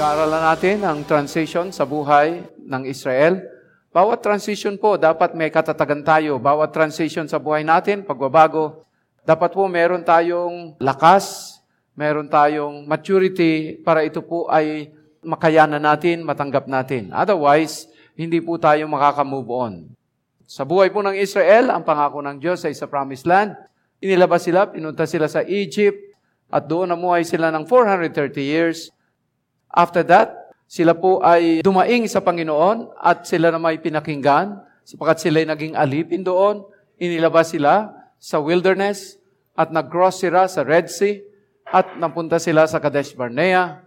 Pag-aaralan natin ang transition sa buhay ng Israel. Bawat transition po, dapat may katatagan tayo. Bawat transition sa buhay natin, pagbabago, dapat po meron tayong lakas, meron tayong maturity para ito po ay makayanan natin, matanggap natin. Otherwise, hindi po tayo makaka-move on. Sa buhay po ng Israel, ang pangako ng Diyos ay sa promised land. Inilabas sila, pinunta sila sa Egypt, at doon namuhay sila ng 430 years. After that, sila po ay dumaing sa Panginoon at sila na may pinakinggan sapagat sila ay naging alipin doon. Inilabas sila sa wilderness at nag-cross sila sa Red Sea at napunta sila sa Kadesh Barnea.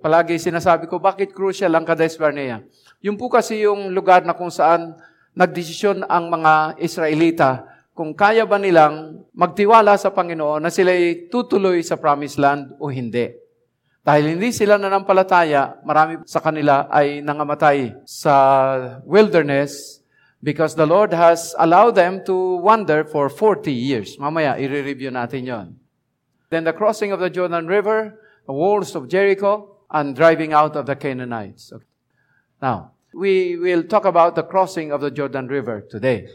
Palagi sinasabi ko, bakit crucial ang Kadesh Barnea? Yung po kasi yung lugar na kung saan nagdesisyon ang mga Israelita kung kaya ba nilang magtiwala sa Panginoon na sila ay tutuloy sa promised land o hindi. Dahil hindi sila nanampalataya, marami sa kanila ay nangamatay sa wilderness because the Lord has allowed them to wander for 40 years. Mamaya, i-review natin yon. Then the crossing of the Jordan River, the walls of Jericho, and driving out of the Canaanites. Okay. Now, we will talk about the crossing of the Jordan River today.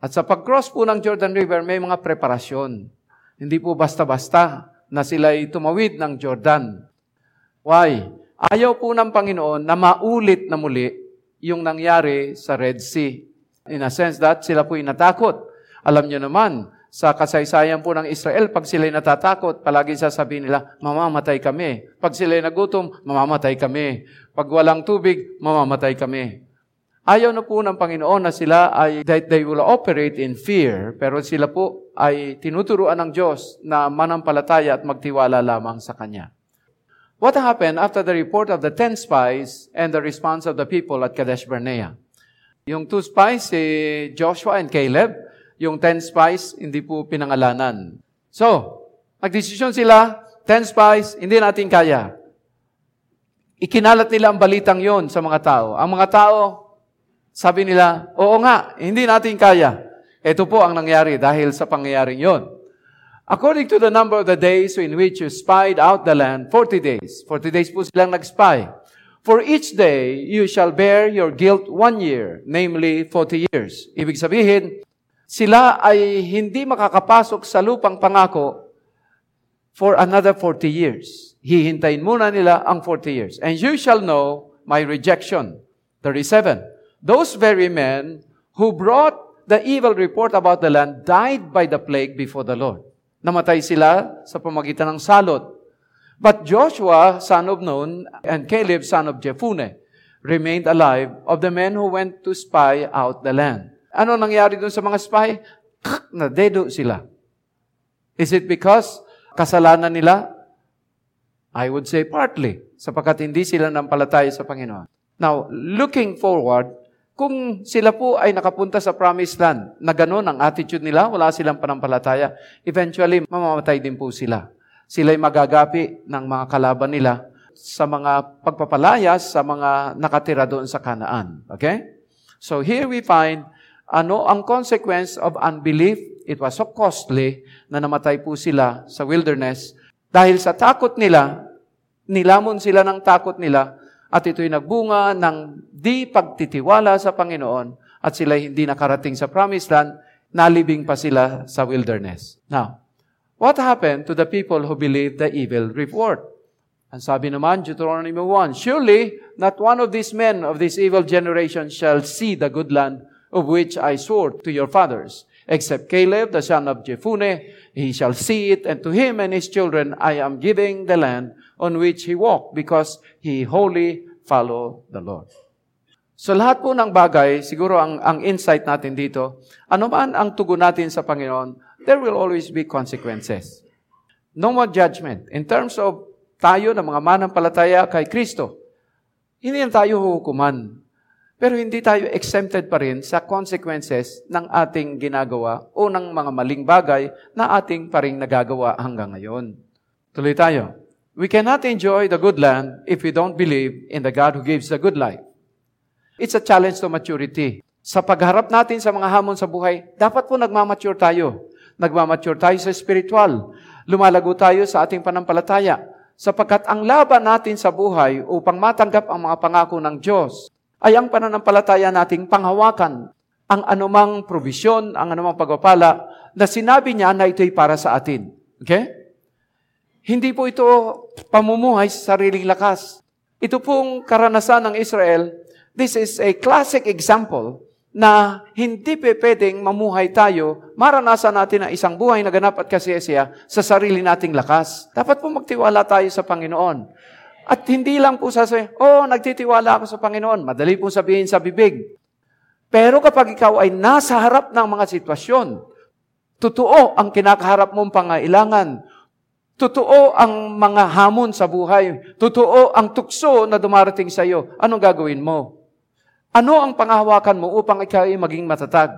At sa pag-cross po ng Jordan River, may mga preparasyon. Hindi po basta-basta na sila'y tumawid ng Jordan. Why? Ayaw po ng Panginoon na maulit na muli yung nangyari sa Red Sea. In a sense that sila po natakot. Alam niyo naman, sa kasaysayan po ng Israel, pag sila'y natatakot, palagi sasabihin nila, mamamatay kami. Pag sila'y nagutom, mamamatay kami. Pag walang tubig, mamamatay kami. Ayaw na po ng Panginoon na sila ay that they will operate in fear, pero sila po ay tinuturuan ng Diyos na manampalataya at magtiwala lamang sa Kanya. What happened after the report of the ten spies and the response of the people at Kadesh Barnea? Yung two spies, si Joshua and Caleb, yung ten spies, hindi po pinangalanan. So, nagdesisyon sila, ten spies, hindi natin kaya. Ikinalat nila ang balitang yon sa mga tao. Ang mga tao, sabi nila, oo nga, hindi natin kaya. Ito po ang nangyari dahil sa pangyayaring yon. According to the number of the days in which you spied out the land, 40 days. 40 days po silang nag-spy. For each day, you shall bear your guilt one year, namely 40 years. Ibig sabihin, sila ay hindi makakapasok sa lupang pangako for another 40 years. Hihintayin muna nila ang 40 years. And you shall know my rejection. 37. Those very men who brought the evil report about the land died by the plague before the Lord. Namatay sila sa pamagitan ng salot. But Joshua, son of Nun, and Caleb, son of Jephunneh, remained alive of the men who went to spy out the land. Ano nangyari dun sa mga spy? Nadedo sila. Is it because kasalanan nila? I would say partly, sapagkat hindi sila nampalataya sa Panginoon. Now, looking forward, kung sila po ay nakapunta sa promised land, na gano'n ang attitude nila, wala silang panampalataya, eventually, mamamatay din po sila. Sila'y magagapi ng mga kalaban nila sa mga pagpapalayas sa mga nakatira doon sa Kanaan. Okay? So here we find ano ang consequence of unbelief. It was so costly na namatay po sila sa wilderness. Dahil sa takot nila, nilamon sila ng takot nila, at ito'y nagbunga ng di pagtitiwala sa Panginoon at sila hindi nakarating sa promised land, nalibing pa sila sa wilderness. Now, what happened to the people who believed the evil report? Ang sabi naman, Deuteronomy 1, Surely not one of these men of this evil generation shall see the good land of which I swore to your fathers, except Caleb, the son of Jephunneh, he shall see it, and to him and his children I am giving the land on which he walked because he wholly follow the Lord. So lahat po ng bagay, siguro ang, ang insight natin dito, ano man ang tugon natin sa Panginoon, there will always be consequences. No more judgment. In terms of tayo na mga manampalataya kay Kristo, hindi na tayo hukuman. Pero hindi tayo exempted pa rin sa consequences ng ating ginagawa o ng mga maling bagay na ating pa rin nagagawa hanggang ngayon. Tuloy tayo. We cannot enjoy the good land if we don't believe in the God who gives the good life. It's a challenge to maturity. Sa pagharap natin sa mga hamon sa buhay, dapat po nagmamature tayo. Nagmamature tayo sa spiritual. Lumalago tayo sa ating panampalataya. Sapagkat ang laban natin sa buhay upang matanggap ang mga pangako ng Diyos ay ang pananampalataya nating panghawakan ang anumang provisyon, ang anumang pagpapala na sinabi niya na ito'y para sa atin. Okay? Hindi po ito pamumuhay sa sariling lakas. Ito pong karanasan ng Israel, this is a classic example na hindi pe pwedeng mamuhay tayo, maranasan natin ang isang buhay na ganap at kasiyasiya sa sarili nating lakas. Dapat po magtiwala tayo sa Panginoon. At hindi lang po sasabihin, oh, nagtitiwala ako sa Panginoon. Madali po sabihin sa bibig. Pero kapag ikaw ay nasa harap ng mga sitwasyon, totoo ang kinakaharap mong pangailangan, totoo ang mga hamon sa buhay, totoo ang tukso na dumarating sa iyo, anong gagawin mo? Ano ang pangahawakan mo upang ikaw ay maging matatag?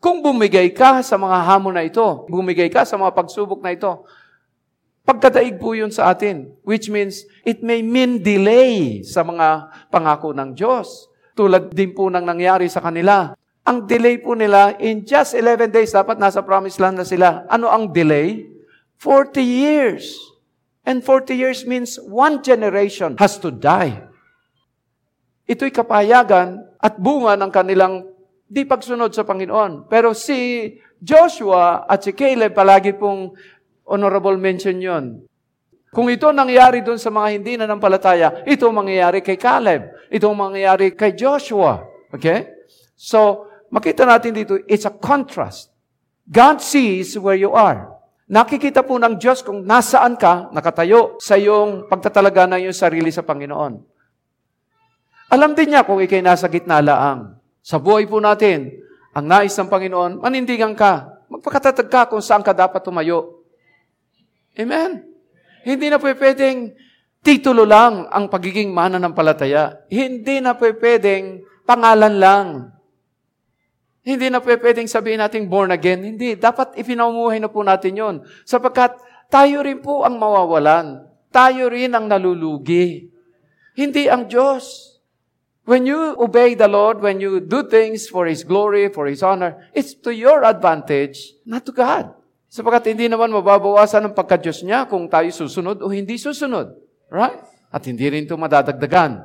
Kung bumigay ka sa mga hamon na ito, bumigay ka sa mga pagsubok na ito, pagkadaig po yun sa atin, which means it may mean delay sa mga pangako ng Diyos. Tulad din po ng nangyari sa kanila. Ang delay po nila, in just 11 days, dapat nasa promised land na sila. Ano ang delay? 40 years. And 40 years means one generation has to die. Ito'y kapayagan at bunga ng kanilang di pagsunod sa Panginoon. Pero si Joshua at si Caleb, palagi pong honorable mention yon. Kung ito nangyari doon sa mga hindi na nampalataya, ito mangyayari kay Caleb. Ito mangyayari kay Joshua. Okay? So, makita natin dito, it's a contrast. God sees where you are. Nakikita po ng Diyos kung nasaan ka nakatayo sa iyong pagtatalaga ng iyong sarili sa Panginoon. Alam din niya kung ikay nasa gitna laang. Sa buhay po natin, ang nais ng Panginoon, manindigan ka. Magpakatatag ka kung saan ka dapat tumayo. Amen? Hindi na po pwedeng titulo lang ang pagiging mana ng palataya. Hindi na po pwedeng pangalan lang. Hindi na pwedeng sabihin natin born again. Hindi. Dapat ipinaumuhay na po natin yon. Sapagkat tayo rin po ang mawawalan. Tayo rin ang nalulugi. Hindi ang Diyos. When you obey the Lord, when you do things for His glory, for His honor, it's to your advantage, not to God. Sapagat hindi naman mababawasan ang pagka-Diyos niya kung tayo susunod o hindi susunod. Right? At hindi rin ito madadagdagan.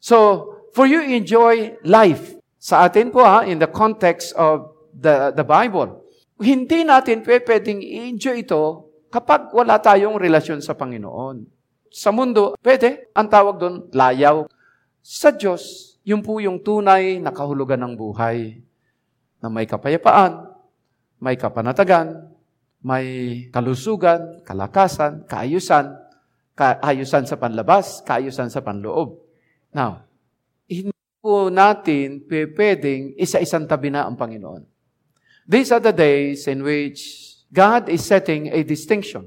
So, for you enjoy life, sa atin po ha, in the context of the, the Bible, hindi natin pwedeng i-enjoy ito kapag wala tayong relasyon sa Panginoon. Sa mundo, pwede. Ang tawag doon, layaw. Sa Diyos, yun po yung tunay na kahulugan ng buhay. Na may kapayapaan, may kapanatagan, may kalusugan, kalakasan, kaayusan, kaayusan sa panlabas, kaayusan sa panloob. Now, po natin pwedeng isa-isang tabi na ang Panginoon. These are the days in which God is setting a distinction.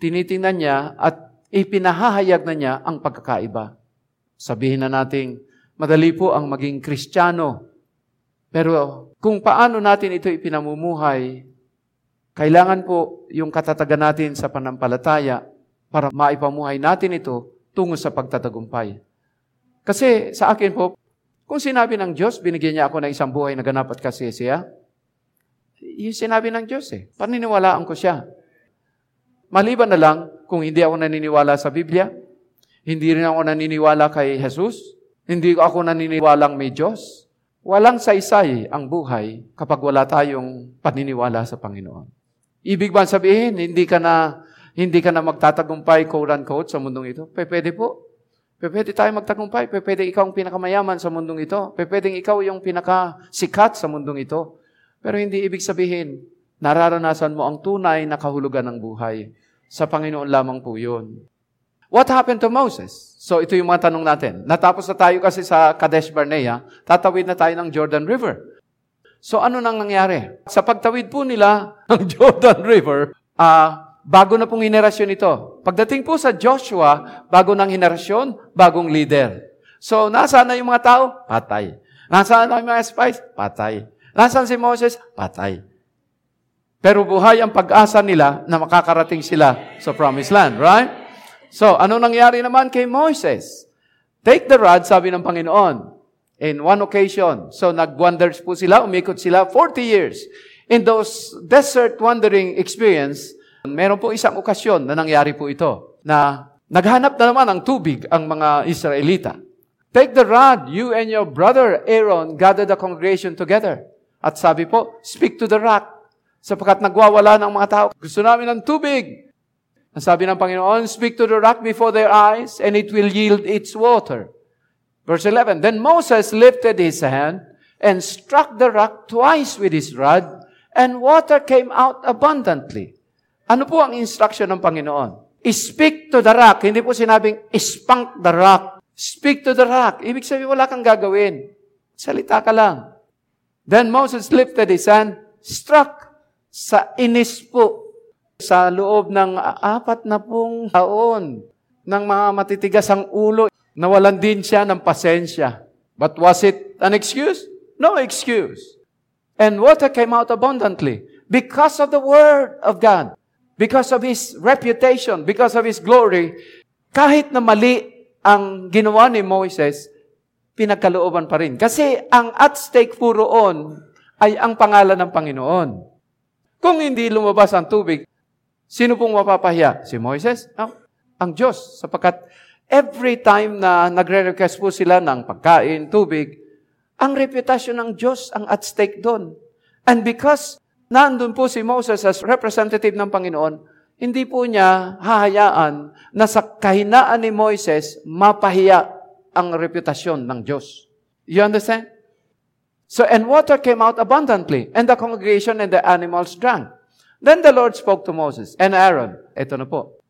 Tinitingnan niya at ipinahahayag na niya ang pagkakaiba. Sabihin na natin, madali po ang maging kristyano. Pero kung paano natin ito ipinamumuhay, kailangan po yung katatagan natin sa panampalataya para maipamuhay natin ito tungo sa pagtatagumpay. Kasi sa akin po, kung sinabi ng Diyos, binigyan niya ako ng isang buhay na ganap at kasisiya, yung sinabi ng Diyos eh. Paniniwalaan ko siya. Maliban na lang kung hindi ako naniniwala sa Biblia, hindi rin ako naniniwala kay Jesus. Hindi ako naniniwalang may Diyos. Walang saysay ang buhay kapag wala tayong paniniwala sa Panginoon. Ibig ba sabihin, hindi ka na, hindi ka na magtatagumpay, quote-unquote, sa mundong ito? Pwede po. Pwede tayo magtagumpay. Pwede ikaw ang pinakamayaman sa mundong ito. Pwede ikaw yung pinakasikat sa mundong ito. Pero hindi ibig sabihin, nararanasan mo ang tunay na kahulugan ng buhay. Sa Panginoon lamang po yun. What happened to Moses? So ito yung mga tanong natin. Natapos na tayo kasi sa Kadesh Barnea, tatawid na tayo ng Jordan River. So ano nang nangyari? Sa pagtawid po nila ng Jordan River, uh, bago na pong henerasyon ito. Pagdating po sa Joshua, bago ng henerasyon, bagong leader. So nasaan na yung mga tao? Patay. Nasaan na yung mga spies? Patay. Nasaan si Moses? Patay. Pero buhay ang pag-asa nila na makakarating sila sa promised land, right? So, ano nangyari naman kay Moses? Take the rod, sabi ng Panginoon. In one occasion. So, nag-wonders po sila, umikot sila 40 years. In those desert wandering experience, meron po isang okasyon na nangyari po ito, na Naghanap na naman ng tubig ang mga Israelita. Take the rod, you and your brother Aaron gather the congregation together. At sabi po, speak to the rock. Sapagkat nagwawala ng mga tao. Gusto namin ng tubig. Ang sabi ng Panginoon, speak to the rock before their eyes and it will yield its water. Verse 11, Then Moses lifted his hand and struck the rock twice with his rod and water came out abundantly. Ano po ang instruction ng Panginoon? Speak to the rock. Hindi po sinabing, spunk the rock. Speak to the rock. Ibig sabihin, wala kang gagawin. Salita ka lang. Then Moses lifted his hand, struck sa inis po sa loob ng apat na pong taon ng mga matitigas ang ulo. Nawalan din siya ng pasensya. But was it an excuse? No excuse. And water came out abundantly because of the word of God because of His reputation, because of His glory, kahit na mali ang ginawa ni Moses, pinagkalooban pa rin. Kasi ang at stake po roon ay ang pangalan ng Panginoon. Kung hindi lumabas ang tubig, sino pong mapapahiya? Si Moses? No? Ang Diyos. Sapagkat every time na nagre-request po sila ng pagkain, tubig, ang reputasyon ng Diyos ang at stake doon. And because nandun po si Moses as representative ng Panginoon, hindi po niya hahayaan na sa kahinaan ni Moises, mapahiya ang reputasyon ng Diyos. You understand? So, and water came out abundantly, and the congregation and the animals drank. Then the Lord spoke to Moses and Aaron. Ito na po.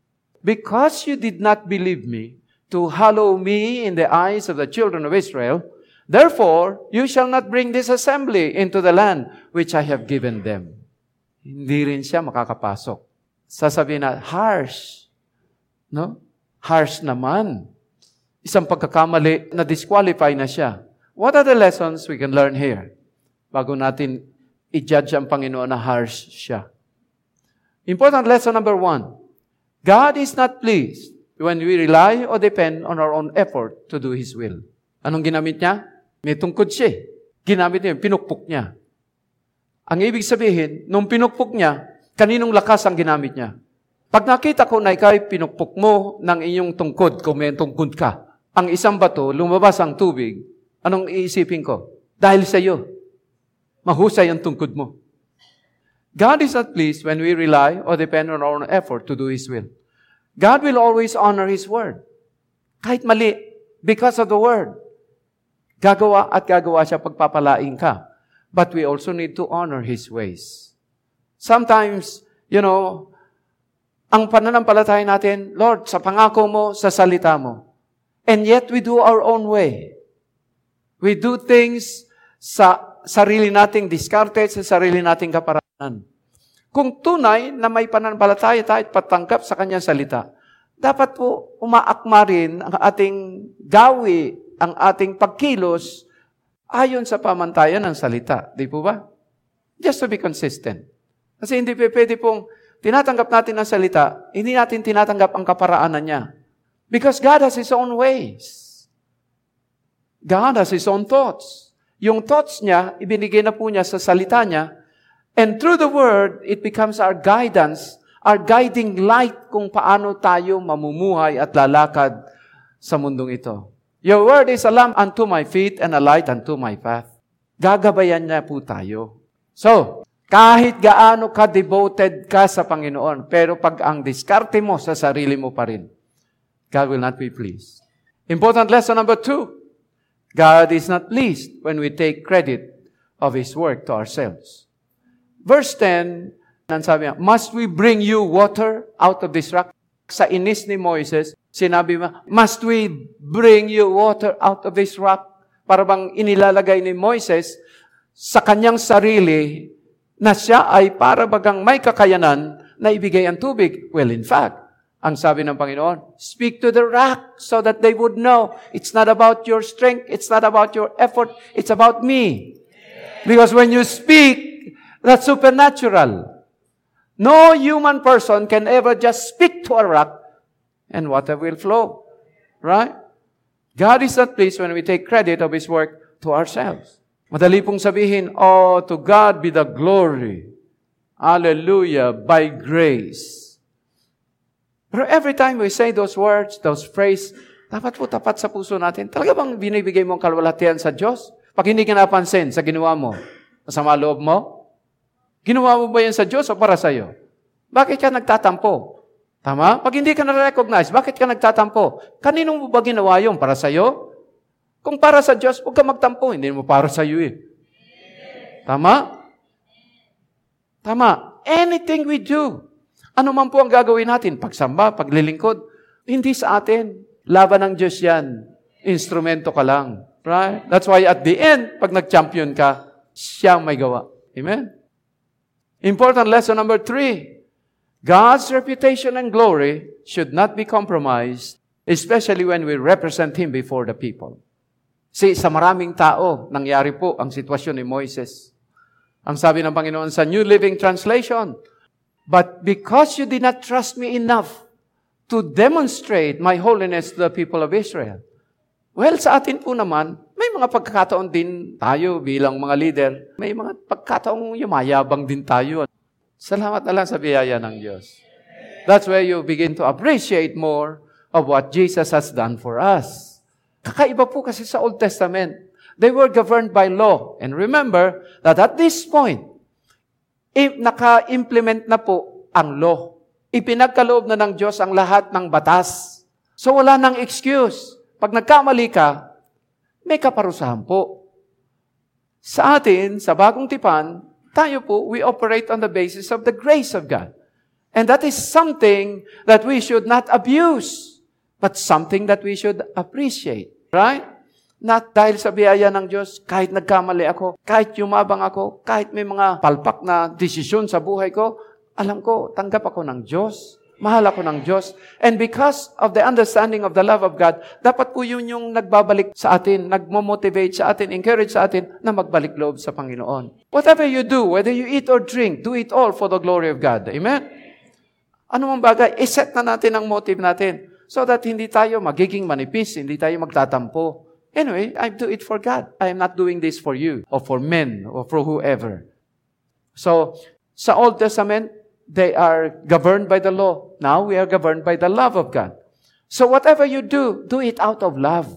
Because you did not believe me to hallow me in the eyes of the children of Israel, Therefore, you shall not bring this assembly into the land which I have given them. Hindi rin siya makakapasok. Sasabihin na, harsh. No? Harsh naman. Isang pagkakamali na disqualify na siya. What are the lessons we can learn here? Bago natin i-judge ang Panginoon na harsh siya. Important lesson number one. God is not pleased when we rely or depend on our own effort to do His will. Anong ginamit niya? May tungkod siya. Eh. Ginamit niya, pinukpok niya. Ang ibig sabihin, nung pinukpok niya, kaninong lakas ang ginamit niya? Pag nakita ko na ikaw pinukpok mo ng inyong tungkod, kung may tungkod ka, ang isang bato, lumabas ang tubig, anong iisipin ko? Dahil sa iyo. Mahusay ang tungkod mo. God is not pleased when we rely or depend on our own effort to do His will. God will always honor His word. Kahit mali, because of the word. Gagawa at gagawa siya pagpapalain ka. But we also need to honor His ways. Sometimes, you know, ang pananampalataya natin, Lord, sa pangako mo, sa salita mo. And yet we do our own way. We do things sa sarili nating diskarte, sa sarili nating kaparaanan. Kung tunay na may pananampalataya tayo at patanggap sa kanyang salita, dapat po umaakma rin ang ating gawi ang ating pagkilos ayon sa pamantayan ng salita. Di po ba? Just to be consistent. Kasi hindi pwede pong tinatanggap natin ang salita, hindi natin tinatanggap ang kaparaanan niya. Because God has His own ways. God has His own thoughts. Yung thoughts niya, ibinigay na po niya sa salita niya, and through the Word, it becomes our guidance, our guiding light kung paano tayo mamumuhay at lalakad sa mundong ito. Your word is a lamp unto my feet and a light unto my path. Gagabayan niya po tayo. So, kahit gaano ka devoted ka sa Panginoon, pero pag ang diskarte mo sa sarili mo pa rin, God will not be pleased. Important lesson number two. God is not pleased when we take credit of His work to ourselves. Verse 10, nan sabi niya, Must we bring you water out of this rock? Sa inis ni Moises, Sinabi mo, must we bring you water out of this rock? Para bang inilalagay ni Moises sa kanyang sarili na siya ay para bagang may kakayanan na ibigay ang tubig. Well, in fact, ang sabi ng Panginoon, speak to the rock so that they would know it's not about your strength, it's not about your effort, it's about me. Because when you speak, that's supernatural. No human person can ever just speak to a rock and water will flow. Right? God is not pleased when we take credit of His work to ourselves. Madali pong sabihin, Oh, to God be the glory. Hallelujah, by grace. Pero every time we say those words, those phrases, dapat po tapat sa puso natin. Talaga bang binibigay mo ang kalwalatian sa Diyos? Pag hindi ka napansin sa ginawa mo, masama loob mo, ginawa mo ba yan sa Diyos o para sa iyo? Bakit ka nagtatampo? Tama? Pag hindi ka na-recognize, bakit ka nagtatampo? Kanino mo ba ginawa yun? Para sa iyo? Kung para sa Diyos, huwag ka magtampo. Hindi mo para sa iyo eh. Tama? Tama. Anything we do, ano man po ang gagawin natin? Pagsamba, paglilingkod. Hindi sa atin. Laban ng Diyos yan. Instrumento ka lang. Right? That's why at the end, pag nag-champion ka, siya may gawa. Amen? Important lesson number three. God's reputation and glory should not be compromised, especially when we represent Him before the people. See, sa maraming tao, nangyari po ang sitwasyon ni Moises. Ang sabi ng Panginoon sa New Living Translation, But because you did not trust me enough to demonstrate my holiness to the people of Israel. Well, sa atin po naman, may mga pagkakataon din tayo bilang mga leader. May mga pagkataong yumayabang din tayo. Salamat na lang sa biyaya ng Diyos. That's where you begin to appreciate more of what Jesus has done for us. Kakaiba po kasi sa Old Testament. They were governed by law. And remember that at this point, naka-implement na po ang law. Ipinagkaloob na ng Diyos ang lahat ng batas. So wala nang excuse. Pag nagkamali ka, may kaparusahan po. Sa atin, sa bagong tipan, tayo po, we operate on the basis of the grace of God. And that is something that we should not abuse, but something that we should appreciate. Right? Not dahil sa biyaya ng Diyos, kahit nagkamali ako, kahit yumabang ako, kahit may mga palpak na desisyon sa buhay ko, alam ko, tanggap ako ng Diyos. Mahal ako ng Diyos. And because of the understanding of the love of God, dapat po yun yung nagbabalik sa atin, nagmo-motivate sa atin, encourage sa atin na magbalik loob sa Panginoon. Whatever you do, whether you eat or drink, do it all for the glory of God. Amen? Ano mang bagay, iset na natin ang motive natin so that hindi tayo magiging manipis, hindi tayo magtatampo. Anyway, I do it for God. I am not doing this for you or for men or for whoever. So, sa Old Testament, they are governed by the law. Now we are governed by the love of God. So whatever you do, do it out of love.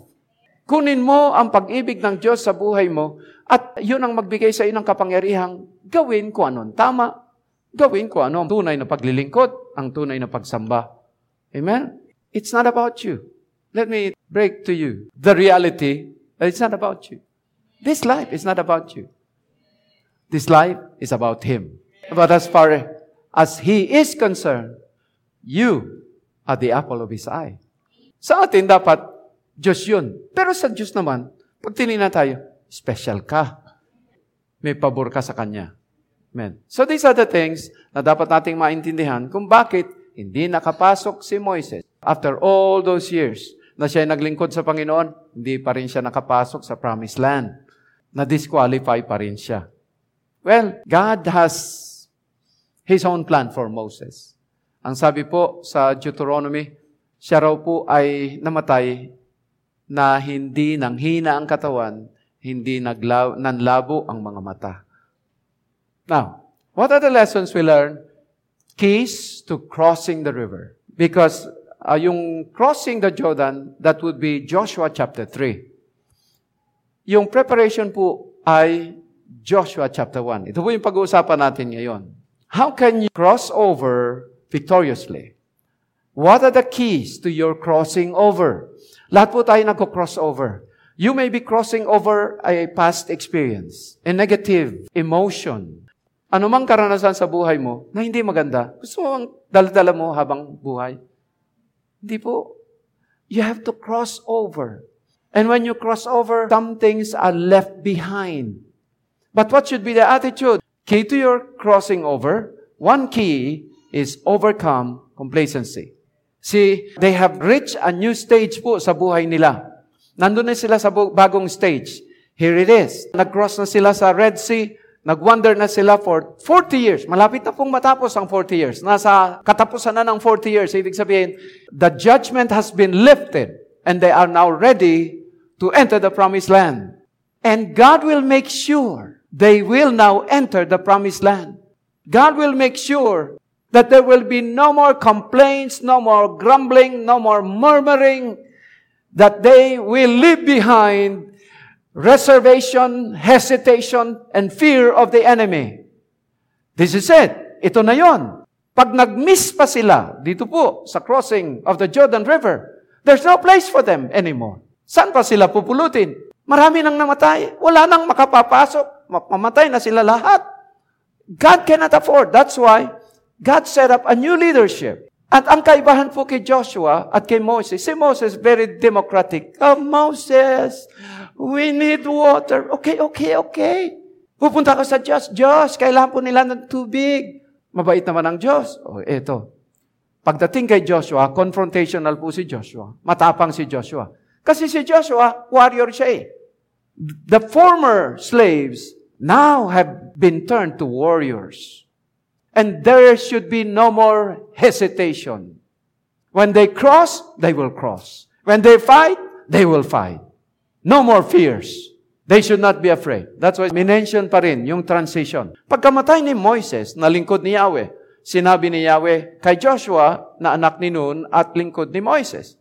Kunin mo ang pag-ibig ng Diyos sa buhay mo at yun ang magbigay sa iyo ng kapangyarihang gawin ko anong tama, gawin ko ano ang tunay na paglilingkod, ang tunay na pagsamba. Amen? It's not about you. Let me break to you the reality that it's not about you. This life is not about you. This life is about Him. But as far as He is concerned, you are the apple of His eye. Sa atin, dapat Diyos yun. Pero sa Diyos naman, pag tinignan tayo, special ka. May pabor ka sa Kanya. Amen. So these are the things na dapat nating maintindihan kung bakit hindi nakapasok si Moises after all those years na siya naglingkod sa Panginoon, hindi pa rin siya nakapasok sa promised land. Na-disqualify pa rin siya. Well, God has His own plan for Moses. Ang sabi po sa Deuteronomy, siya raw po ay namatay na hindi nang hina ang katawan, hindi nagla- nanlabo ang mga mata. Now, what are the lessons we learn? Keys to crossing the river. Because uh, yung crossing the Jordan, that would be Joshua chapter 3. Yung preparation po ay Joshua chapter 1. Ito po yung pag-uusapan natin ngayon. How can you cross over victoriously? What are the keys to your crossing over? Lahat po tayo nagko-cross over. You may be crossing over a past experience, a negative emotion. Ano mang karanasan sa buhay mo na hindi maganda, gusto mo ang daladala mo habang buhay? Hindi po. You have to cross over. And when you cross over, some things are left behind. But what should be the attitude? Key to your crossing over, one key is overcome complacency. See, they have reached a new stage po sa buhay nila. Nandun na sila sa bagong stage. Here it is. Nag-cross na sila sa Red Sea. Nag-wander na sila for 40 years. Malapit na pong matapos ang 40 years. Nasa katapusan na ng 40 years. Ibig sabihin, the judgment has been lifted and they are now ready to enter the promised land. And God will make sure they will now enter the promised land. God will make sure that there will be no more complaints, no more grumbling, no more murmuring, that they will leave behind reservation, hesitation, and fear of the enemy. This is it. Ito na yon. Pag nag-miss pa sila dito po sa crossing of the Jordan River, there's no place for them anymore. Saan pa sila pupulutin? Marami nang namatay. Wala nang makapapasok. Mamatay na sila lahat. God cannot afford. That's why God set up a new leadership. At ang kaibahan po kay Joshua at kay Moses, si Moses very democratic. Oh, Moses, we need water. Okay, okay, okay. Pupunta ka sa Diyos. Diyos, kailangan po nila ng tubig. Mabait naman ang Diyos. O, oh, eto. Pagdating kay Joshua, confrontational po si Joshua. Matapang si Joshua. Kasi si Joshua, warrior siya eh. The former slaves now have been turned to warriors. And there should be no more hesitation. When they cross, they will cross. When they fight, they will fight. No more fears. They should not be afraid. That's why minention pa rin yung transition. Pagkamatay ni Moises na lingkod ni Yahweh, sinabi ni Yahweh kay Joshua na anak ni Nun at lingkod ni Moises,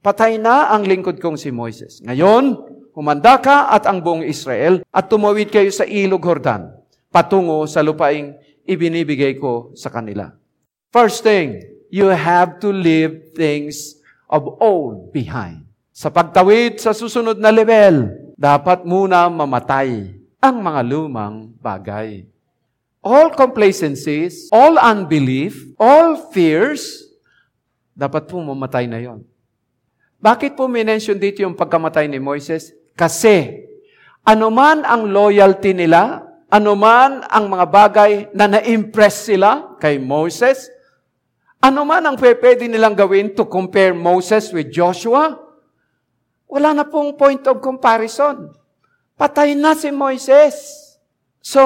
Patay na ang lingkod kong si Moises. Ngayon, humanda ka at ang buong Israel at tumawid kayo sa ilog Jordan patungo sa lupaing ibinibigay ko sa kanila. First thing, you have to leave things of old behind. Sa pagtawid sa susunod na level, dapat muna mamatay ang mga lumang bagay. All complacencies, all unbelief, all fears, dapat po mamatay na yon. Bakit po minention dito yung pagkamatay ni Moises? Kasi anuman ang loyalty nila, ano man ang mga bagay na na-impress sila kay Moses, ano man ang pwede nilang gawin to compare Moses with Joshua, wala na pong point of comparison. Patay na si Moises. So,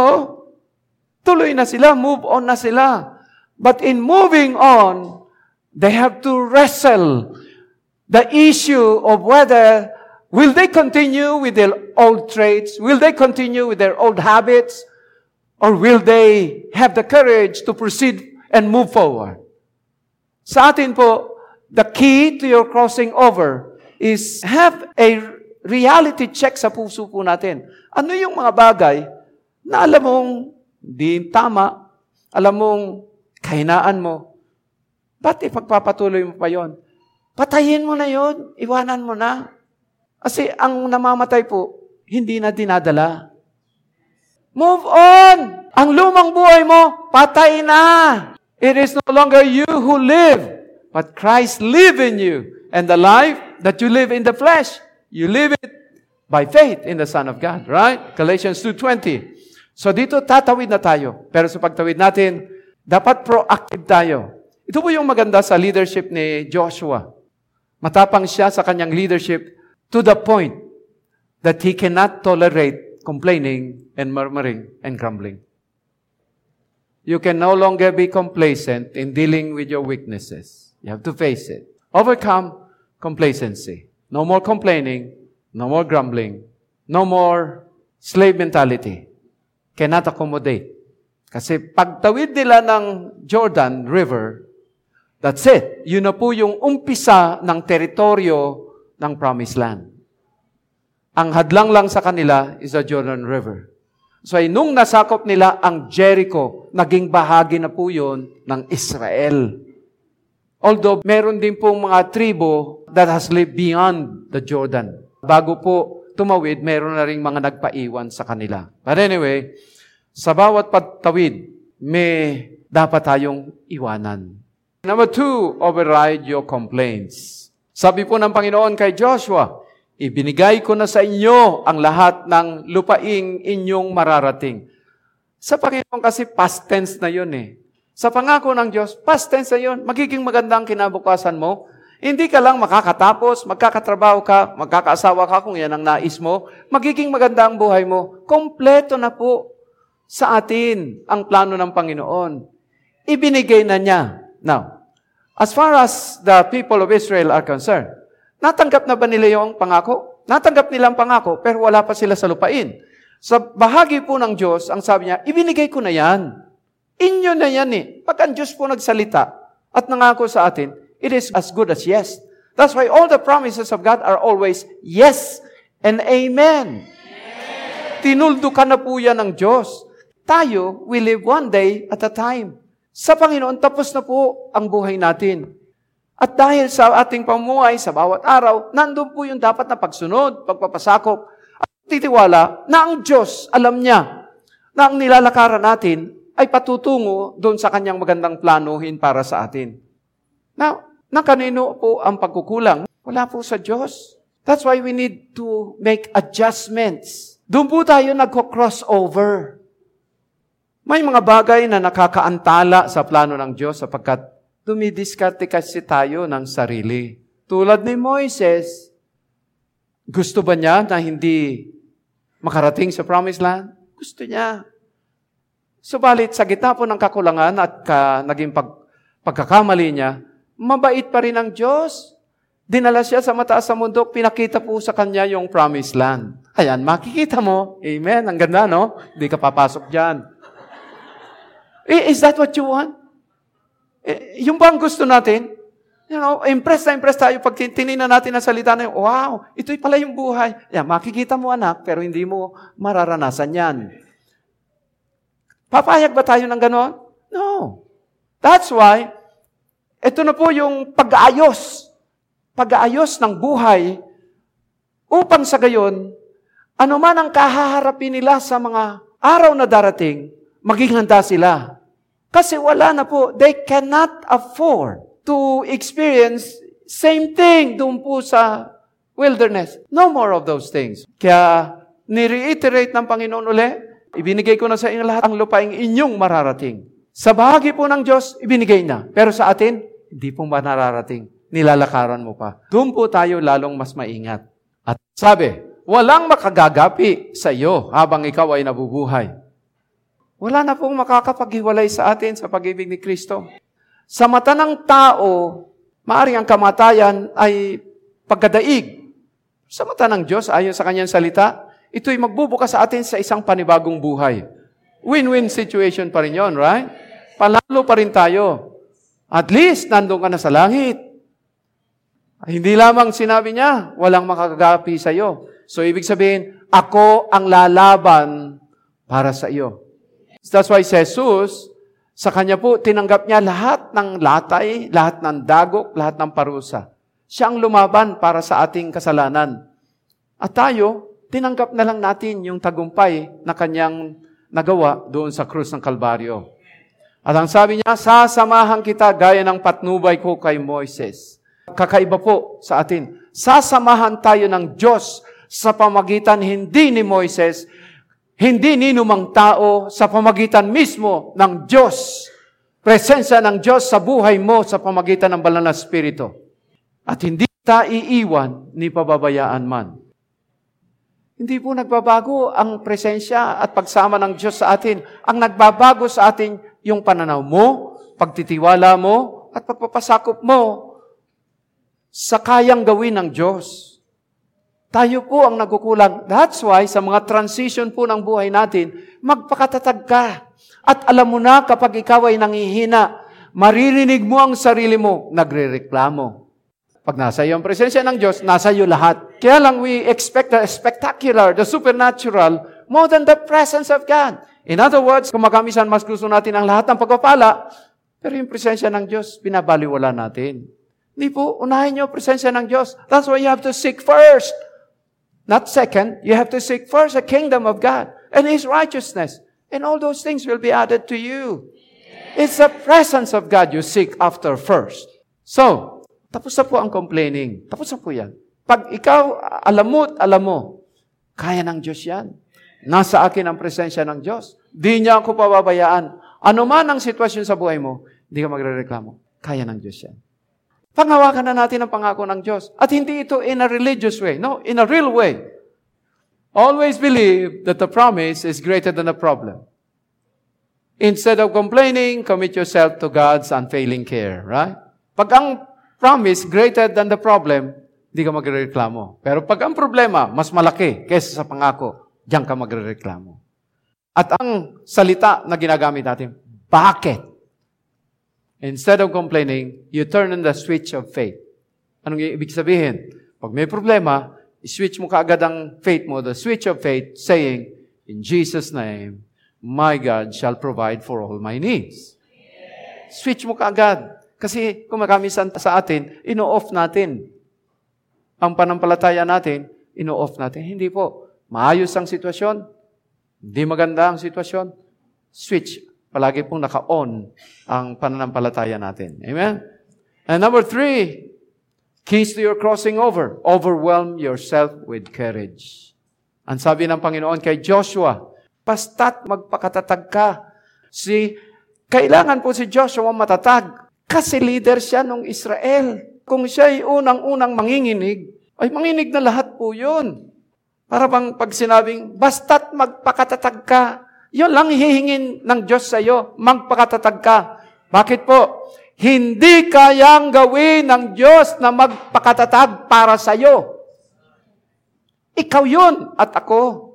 tuloy na sila, move on na sila. But in moving on, they have to wrestle the issue of whether Will they continue with their old traits? Will they continue with their old habits? Or will they have the courage to proceed and move forward? Sa atin po, the key to your crossing over is have a reality check sa puso po natin. Ano yung mga bagay na alam mong di tama, alam mong kahinaan mo, ba't ipagpapatuloy mo pa yon? Patayin mo na yon, iwanan mo na. Kasi ang namamatay po, hindi na dinadala. Move on! Ang lumang buhay mo, patay na! It is no longer you who live, but Christ live in you. And the life that you live in the flesh, you live it by faith in the Son of God. Right? Galatians 2.20. So dito tatawid na tayo. Pero sa pagtawid natin, dapat proactive tayo. Ito po yung maganda sa leadership ni Joshua. Matapang siya sa kanyang leadership to the point that he cannot tolerate complaining and murmuring and grumbling. You can no longer be complacent in dealing with your weaknesses. You have to face it. Overcome complacency. No more complaining, no more grumbling, no more slave mentality. Cannot accommodate. Kasi pagtawid nila ng Jordan River, that's it. Yun na po yung umpisa ng teritoryo ng promised land. Ang hadlang lang sa kanila is the Jordan River. So ay nung nasakop nila ang Jericho, naging bahagi na po yun ng Israel. Although meron din pong mga tribo that has lived beyond the Jordan. Bago po tumawid, meron na rin mga nagpaiwan sa kanila. But anyway, sa bawat pagtawid, may dapat tayong iwanan. Number two, override your complaints. Sabi po ng Panginoon kay Joshua, ibinigay ko na sa inyo ang lahat ng lupaing inyong mararating. Sa Panginoon kasi past tense na yun eh. Sa pangako ng Diyos, past tense na yun. Magiging maganda ang kinabukasan mo. Hindi ka lang makakatapos, magkakatrabaho ka, magkakaasawa ka kung yan ang nais mo. Magiging maganda ang buhay mo. Kompleto na po sa atin ang plano ng Panginoon. Ibinigay na niya. Now, As far as the people of Israel are concerned, natanggap na ba nila yung pangako? Natanggap nila ang pangako, pero wala pa sila sa lupain. Sa bahagi po ng Diyos, ang sabi niya, ibinigay ko na yan. Inyo na yan eh. Pag ang Diyos po nagsalita at nangako sa atin, it is as good as yes. That's why all the promises of God are always yes and amen. amen. Tinuldo na po yan ng Diyos. Tayo, we live one day at a time. Sa Panginoon, tapos na po ang buhay natin. At dahil sa ating pamuhay sa bawat araw, nandun po yung dapat na pagsunod, pagpapasakop, at titiwala na ang Diyos, alam niya, na ang nilalakaran natin ay patutungo doon sa kanyang magandang planuhin para sa atin. Now, na kanino po ang pagkukulang? Wala po sa Diyos. That's why we need to make adjustments. Doon po tayo nagko-crossover. May mga bagay na nakakaantala sa plano ng Diyos sapagkat dumidiskarte kasi tayo ng sarili. Tulad ni Moises, gusto ba niya na hindi makarating sa promised land? Gusto niya. Subalit sa gitna po ng kakulangan at ka, naging pag, pagkakamali niya, mabait pa rin ang Diyos. Dinala siya sa mataas sa mundo, pinakita po sa kanya yung promised land. Ayan, makikita mo. Amen. Ang ganda, no? Hindi ka papasok dyan. Is that what you want? Eh, yung bang gusto natin? You know, impress na impress tayo pag tinignan natin ang salita na yun, wow, ito'y pala yung buhay. Yeah, makikita mo anak, pero hindi mo mararanasan yan. Papayag ba tayo ng ganon? No. That's why, ito na po yung pag-aayos. Pag-aayos ng buhay upang sa gayon, ano man ang kahaharapin nila sa mga araw na darating, maging handa sila. Kasi wala na po, they cannot afford to experience same thing doon po sa wilderness. No more of those things. Kaya, ni-reiterate ng Panginoon uli, ibinigay ko na sa inyo lahat ang lupaing inyong mararating. Sa bahagi po ng Diyos, ibinigay na. Pero sa atin, hindi po mararating. Nilalakaran mo pa. Doon po tayo lalong mas maingat. At sabi, walang makagagapi sa iyo habang ikaw ay nabubuhay. Wala na pong makakapaghiwalay sa atin sa pag-ibig ni Kristo. Sa mata ng tao, maaaring ang kamatayan ay pagkadaig. Sa mata ng Diyos, ayon sa kanyang salita, ito'y magbubukas sa atin sa isang panibagong buhay. Win-win situation pa rin yon, right? Palalo pa rin tayo. At least, nandun ka na sa langit. Hindi lamang sinabi niya, walang makakagapi sa iyo. So, ibig sabihin, ako ang lalaban para sa iyo. That's why si Jesus, sa kanya po, tinanggap niya lahat ng latay, lahat ng dagok, lahat ng parusa. Siya ang lumaban para sa ating kasalanan. At tayo, tinanggap na lang natin yung tagumpay na kanyang nagawa doon sa krus ng Kalbaryo. At ang sabi niya, sasamahan kita gaya ng patnubay ko kay Moises. Kakaiba po sa atin. Sasamahan tayo ng Diyos sa pamagitan hindi ni Moises, hindi ninumang tao sa pamagitan mismo ng Diyos. Presensya ng Diyos sa buhay mo sa pamagitan ng Banal na Espiritu. At hindi ta iiwan ni pababayaan man. Hindi po nagbabago ang presensya at pagsama ng Diyos sa atin. Ang nagbabago sa atin yung pananaw mo, pagtitiwala mo, at pagpapasakop mo sa kayang gawin ng Diyos. Tayo po ang nagkukulang. That's why sa mga transition po ng buhay natin, magpakatatag ka. At alam mo na kapag ikaw ay nangihina, maririnig mo ang sarili mo, nagre-reklamo. Pag nasa iyo ang presensya ng Diyos, nasa iyo lahat. Kaya lang we expect the spectacular, the supernatural, more than the presence of God. In other words, kung magamisan mas gusto natin ang lahat ng pagpapala, pero yung presensya ng Diyos, pinabaliwala natin. Hindi po, unahin niyo ang presensya ng Diyos. That's why you have to seek first Not second, you have to seek first the kingdom of God and His righteousness. And all those things will be added to you. It's the presence of God you seek after first. So, tapos na po ang complaining. Tapos na po yan. Pag ikaw, alam mo alam mo, kaya ng Diyos yan. Nasa akin ang presensya ng Diyos. Di niya ako pababayaan. Ano man ang sitwasyon sa buhay mo, hindi ka magre-reklamo. Kaya ng Diyos yan. Panghawakan na natin ang pangako ng Diyos. At hindi ito in a religious way. No, in a real way. Always believe that the promise is greater than the problem. Instead of complaining, commit yourself to God's unfailing care. Right? Pag ang promise greater than the problem, hindi ka magrereklamo. Pero pag ang problema mas malaki kaysa sa pangako, diyan ka magrereklamo. At ang salita na ginagamit natin, Bakit? Instead of complaining, you turn on the switch of faith. Anong ibig sabihin? Pag may problema, switch mo kaagad ang faith mo, the switch of faith, saying, In Jesus' name, my God shall provide for all my needs. Switch mo kaagad. Kasi kung makamisan sa atin, ino-off natin. Ang panampalataya natin, ino-off natin. Hindi po. Maayos ang sitwasyon. Hindi maganda ang sitwasyon. Switch. Palagi pong naka-on ang pananampalataya natin. Amen? And number three, Keys to your crossing over. Overwhelm yourself with courage. Ang sabi ng Panginoon kay Joshua, basta't magpakatatag ka. Si, kailangan po si Joshua matatag kasi leader siya ng Israel. Kung siya ay unang-unang manginginig, ay manginig na lahat po yun. Para bang pag sinabing, basta't magpakatatag ka, yun lang hihingin ng Diyos sa iyo, magpakatatag ka. Bakit po? Hindi kayang gawin ng Diyos na magpakatatag para sa iyo. Ikaw yun at ako.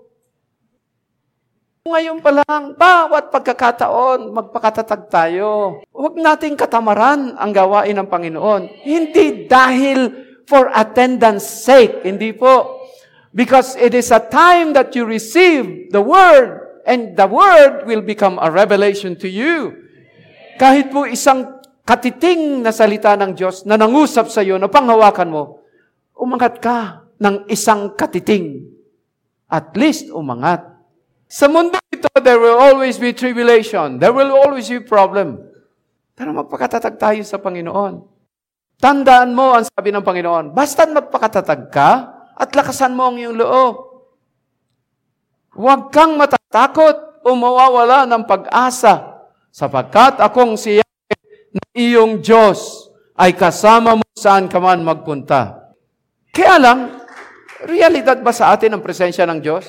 Ngayon pa lang, bawat pagkakataon, magpakatatag tayo. Huwag nating katamaran ang gawain ng Panginoon. Hindi dahil for attendance sake. Hindi po. Because it is a time that you receive the Word and the Word will become a revelation to you. Kahit po isang katiting na salita ng Diyos na nangusap sa iyo, na panghawakan mo, umangat ka ng isang katiting. At least umangat. Sa mundo ito, there will always be tribulation. There will always be problem. Pero magpakatatag tayo sa Panginoon. Tandaan mo ang sabi ng Panginoon, basta magpakatatag ka at lakasan mo ang iyong loob. Huwag kang matatakot o mawawala ng pag-asa sapagkat akong siya na iyong Diyos ay kasama mo saan ka man magpunta. Kaya lang, realidad ba sa atin ang presensya ng Diyos?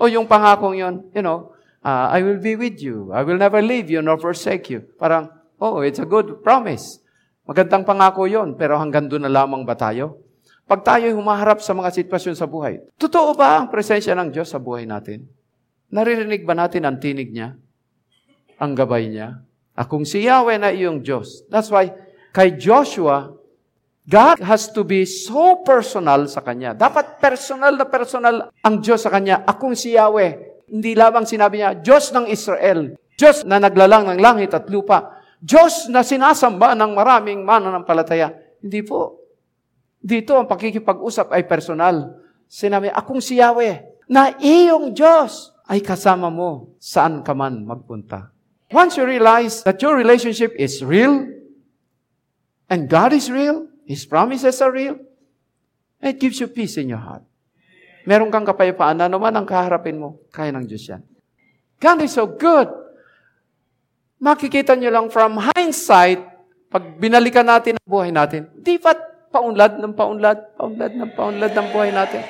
O yung pangakong yon, you know, uh, I will be with you. I will never leave you nor forsake you. Parang, oh, it's a good promise. Magandang pangako yon, pero hanggang doon na lamang ba tayo? Pag tayo humaharap sa mga sitwasyon sa buhay, totoo ba ang presensya ng Diyos sa buhay natin? Naririnig ba natin ang tinig niya? Ang gabay niya? Akong si Yahweh na iyong Diyos. That's why, kay Joshua, God has to be so personal sa kanya. Dapat personal na personal ang Diyos sa kanya. Akong si Yahweh. Hindi lamang sinabi niya, Diyos ng Israel. Diyos na naglalang ng langit at lupa. Diyos na sinasamba ng maraming mananampalataya. Hindi po. Dito, ang pakikipag-usap ay personal. Sinabi, akong si Yahweh, na iyong Diyos ay kasama mo saan ka man magpunta. Once you realize that your relationship is real, and God is real, His promises are real, it gives you peace in your heart. Meron kang kapayapaan na naman ang kaharapin mo. Kaya ng Diyos yan. God is so good. Makikita nyo lang from hindsight, pag binalikan natin ang buhay natin, di ba paunlad ng paunlad, paunlad ng paunlad ng buhay natin?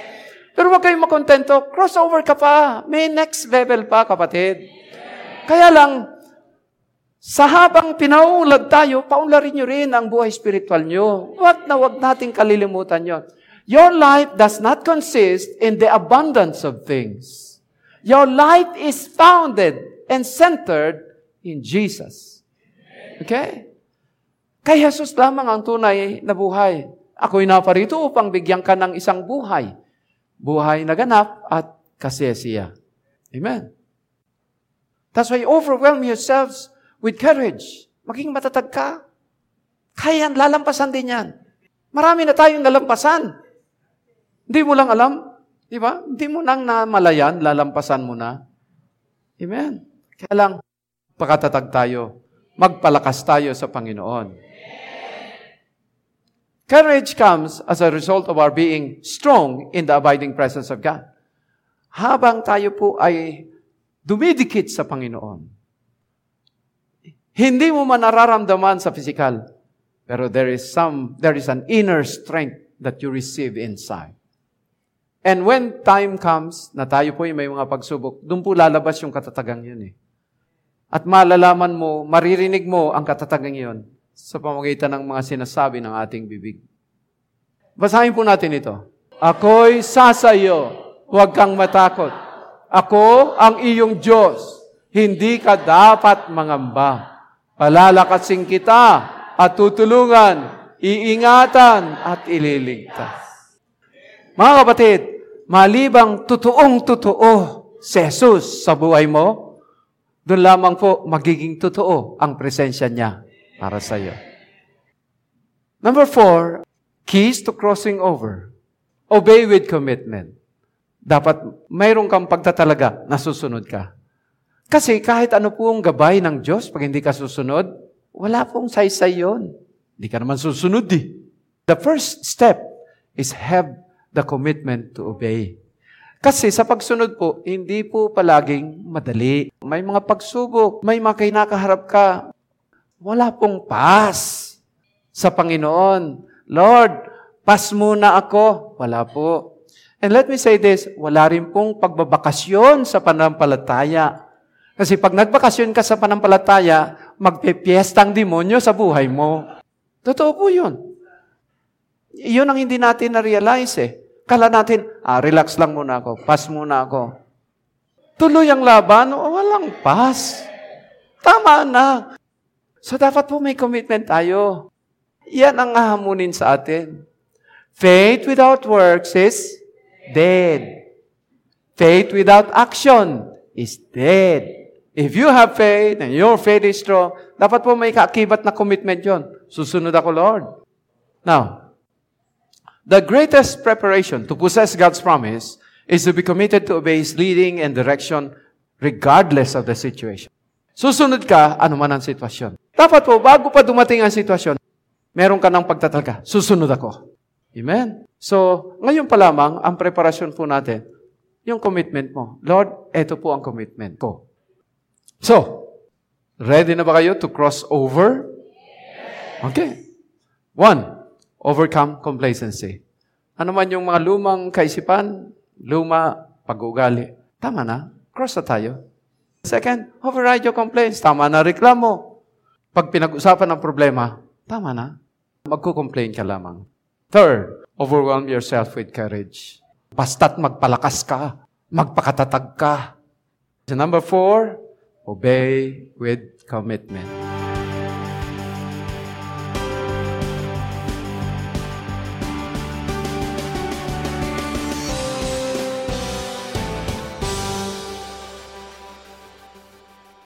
Pero huwag kayong makontento, crossover ka pa. May next level pa, kapatid. Kaya lang, sa habang pinaulad tayo, paunlarin nyo rin ang buhay spiritual nyo. Huwag na huwag nating kalilimutan yon. Your life does not consist in the abundance of things. Your life is founded and centered in Jesus. Okay? Kay Jesus lamang ang tunay na buhay. Ako'y naparito upang bigyan ka ng isang buhay. Buhay na ganap at kasiyasiya. Amen. That's why overwhelm yourselves with courage. Maging matatag ka. Kaya lalampasan din yan. Marami na tayong nalampasan. Hindi mo lang alam. Di ba? Hindi mo nang namalayan, lalampasan mo na. Amen. Kaya lang, pakatatag tayo. Magpalakas tayo sa Panginoon. Courage comes as a result of our being strong in the abiding presence of God. Habang tayo po ay dumidikit sa Panginoon, hindi mo man nararamdaman sa physical, pero there is some, there is an inner strength that you receive inside. And when time comes na tayo po may mga pagsubok, doon po lalabas yung katatagang yun eh. At malalaman mo, maririnig mo ang katatagang yun sa pamagitan ng mga sinasabi ng ating bibig. Basahin po natin ito. Ako'y sasayo, huwag kang matakot. Ako ang iyong Diyos. Hindi ka dapat mangamba. Palalakasin kita at tutulungan, iingatan at ililigtas. Mga kapatid, malibang totoong totoo si Jesus sa buhay mo, doon lamang po magiging totoo ang presensya niya para sa iyo. Number four, keys to crossing over. Obey with commitment. Dapat mayroon kang pagtatalaga na susunod ka. Kasi kahit ano pong gabay ng Diyos, pag hindi ka susunod, wala pong saysay yon. Hindi ka naman susunod eh. The first step is have the commitment to obey. Kasi sa pagsunod po, hindi po palaging madali. May mga pagsubok, may mga kinakaharap ka. Wala pong pass sa Panginoon. Lord, pass muna ako. Wala po. And let me say this, wala rin pong pagbabakasyon sa panampalataya. Kasi pag nagbakasyon ka sa panampalataya, magpipiestang demonyo sa buhay mo. Totoo po yun. Iyon ang hindi natin na-realize eh. Kala natin, ah, relax lang muna ako, pass muna ako. Tuloy ang laban, walang pass. Tama na. So dapat po may commitment tayo. Yan ang hahamunin sa atin. Faith without works is dead. Faith without action is dead. If you have faith and your faith is strong, dapat po may kaakibat na commitment yon. Susunod ako, Lord. Now, The greatest preparation to possess God's promise is to be committed to obey His leading and direction regardless of the situation. Susunod ka, ano man ang sitwasyon. Dapat po, bago pa dumating ang sitwasyon, meron ka ng pagtatalka. Susunod ako. Amen? So, ngayon pa lamang, ang preparasyon po natin, yung commitment mo. Lord, ito po ang commitment ko. So, ready na ba kayo to cross over? Okay. One, overcome complacency. Ano man yung mga lumang kaisipan, luma, pag-ugali, tama na, cross na tayo. Second, override your complaints. Tama na reklamo. Pag pinag-usapan ng problema, tama na. Magko-complain ka lamang. Third, overwhelm yourself with courage. Basta't magpalakas ka, magpakatatag ka. So number four, obey with commitment.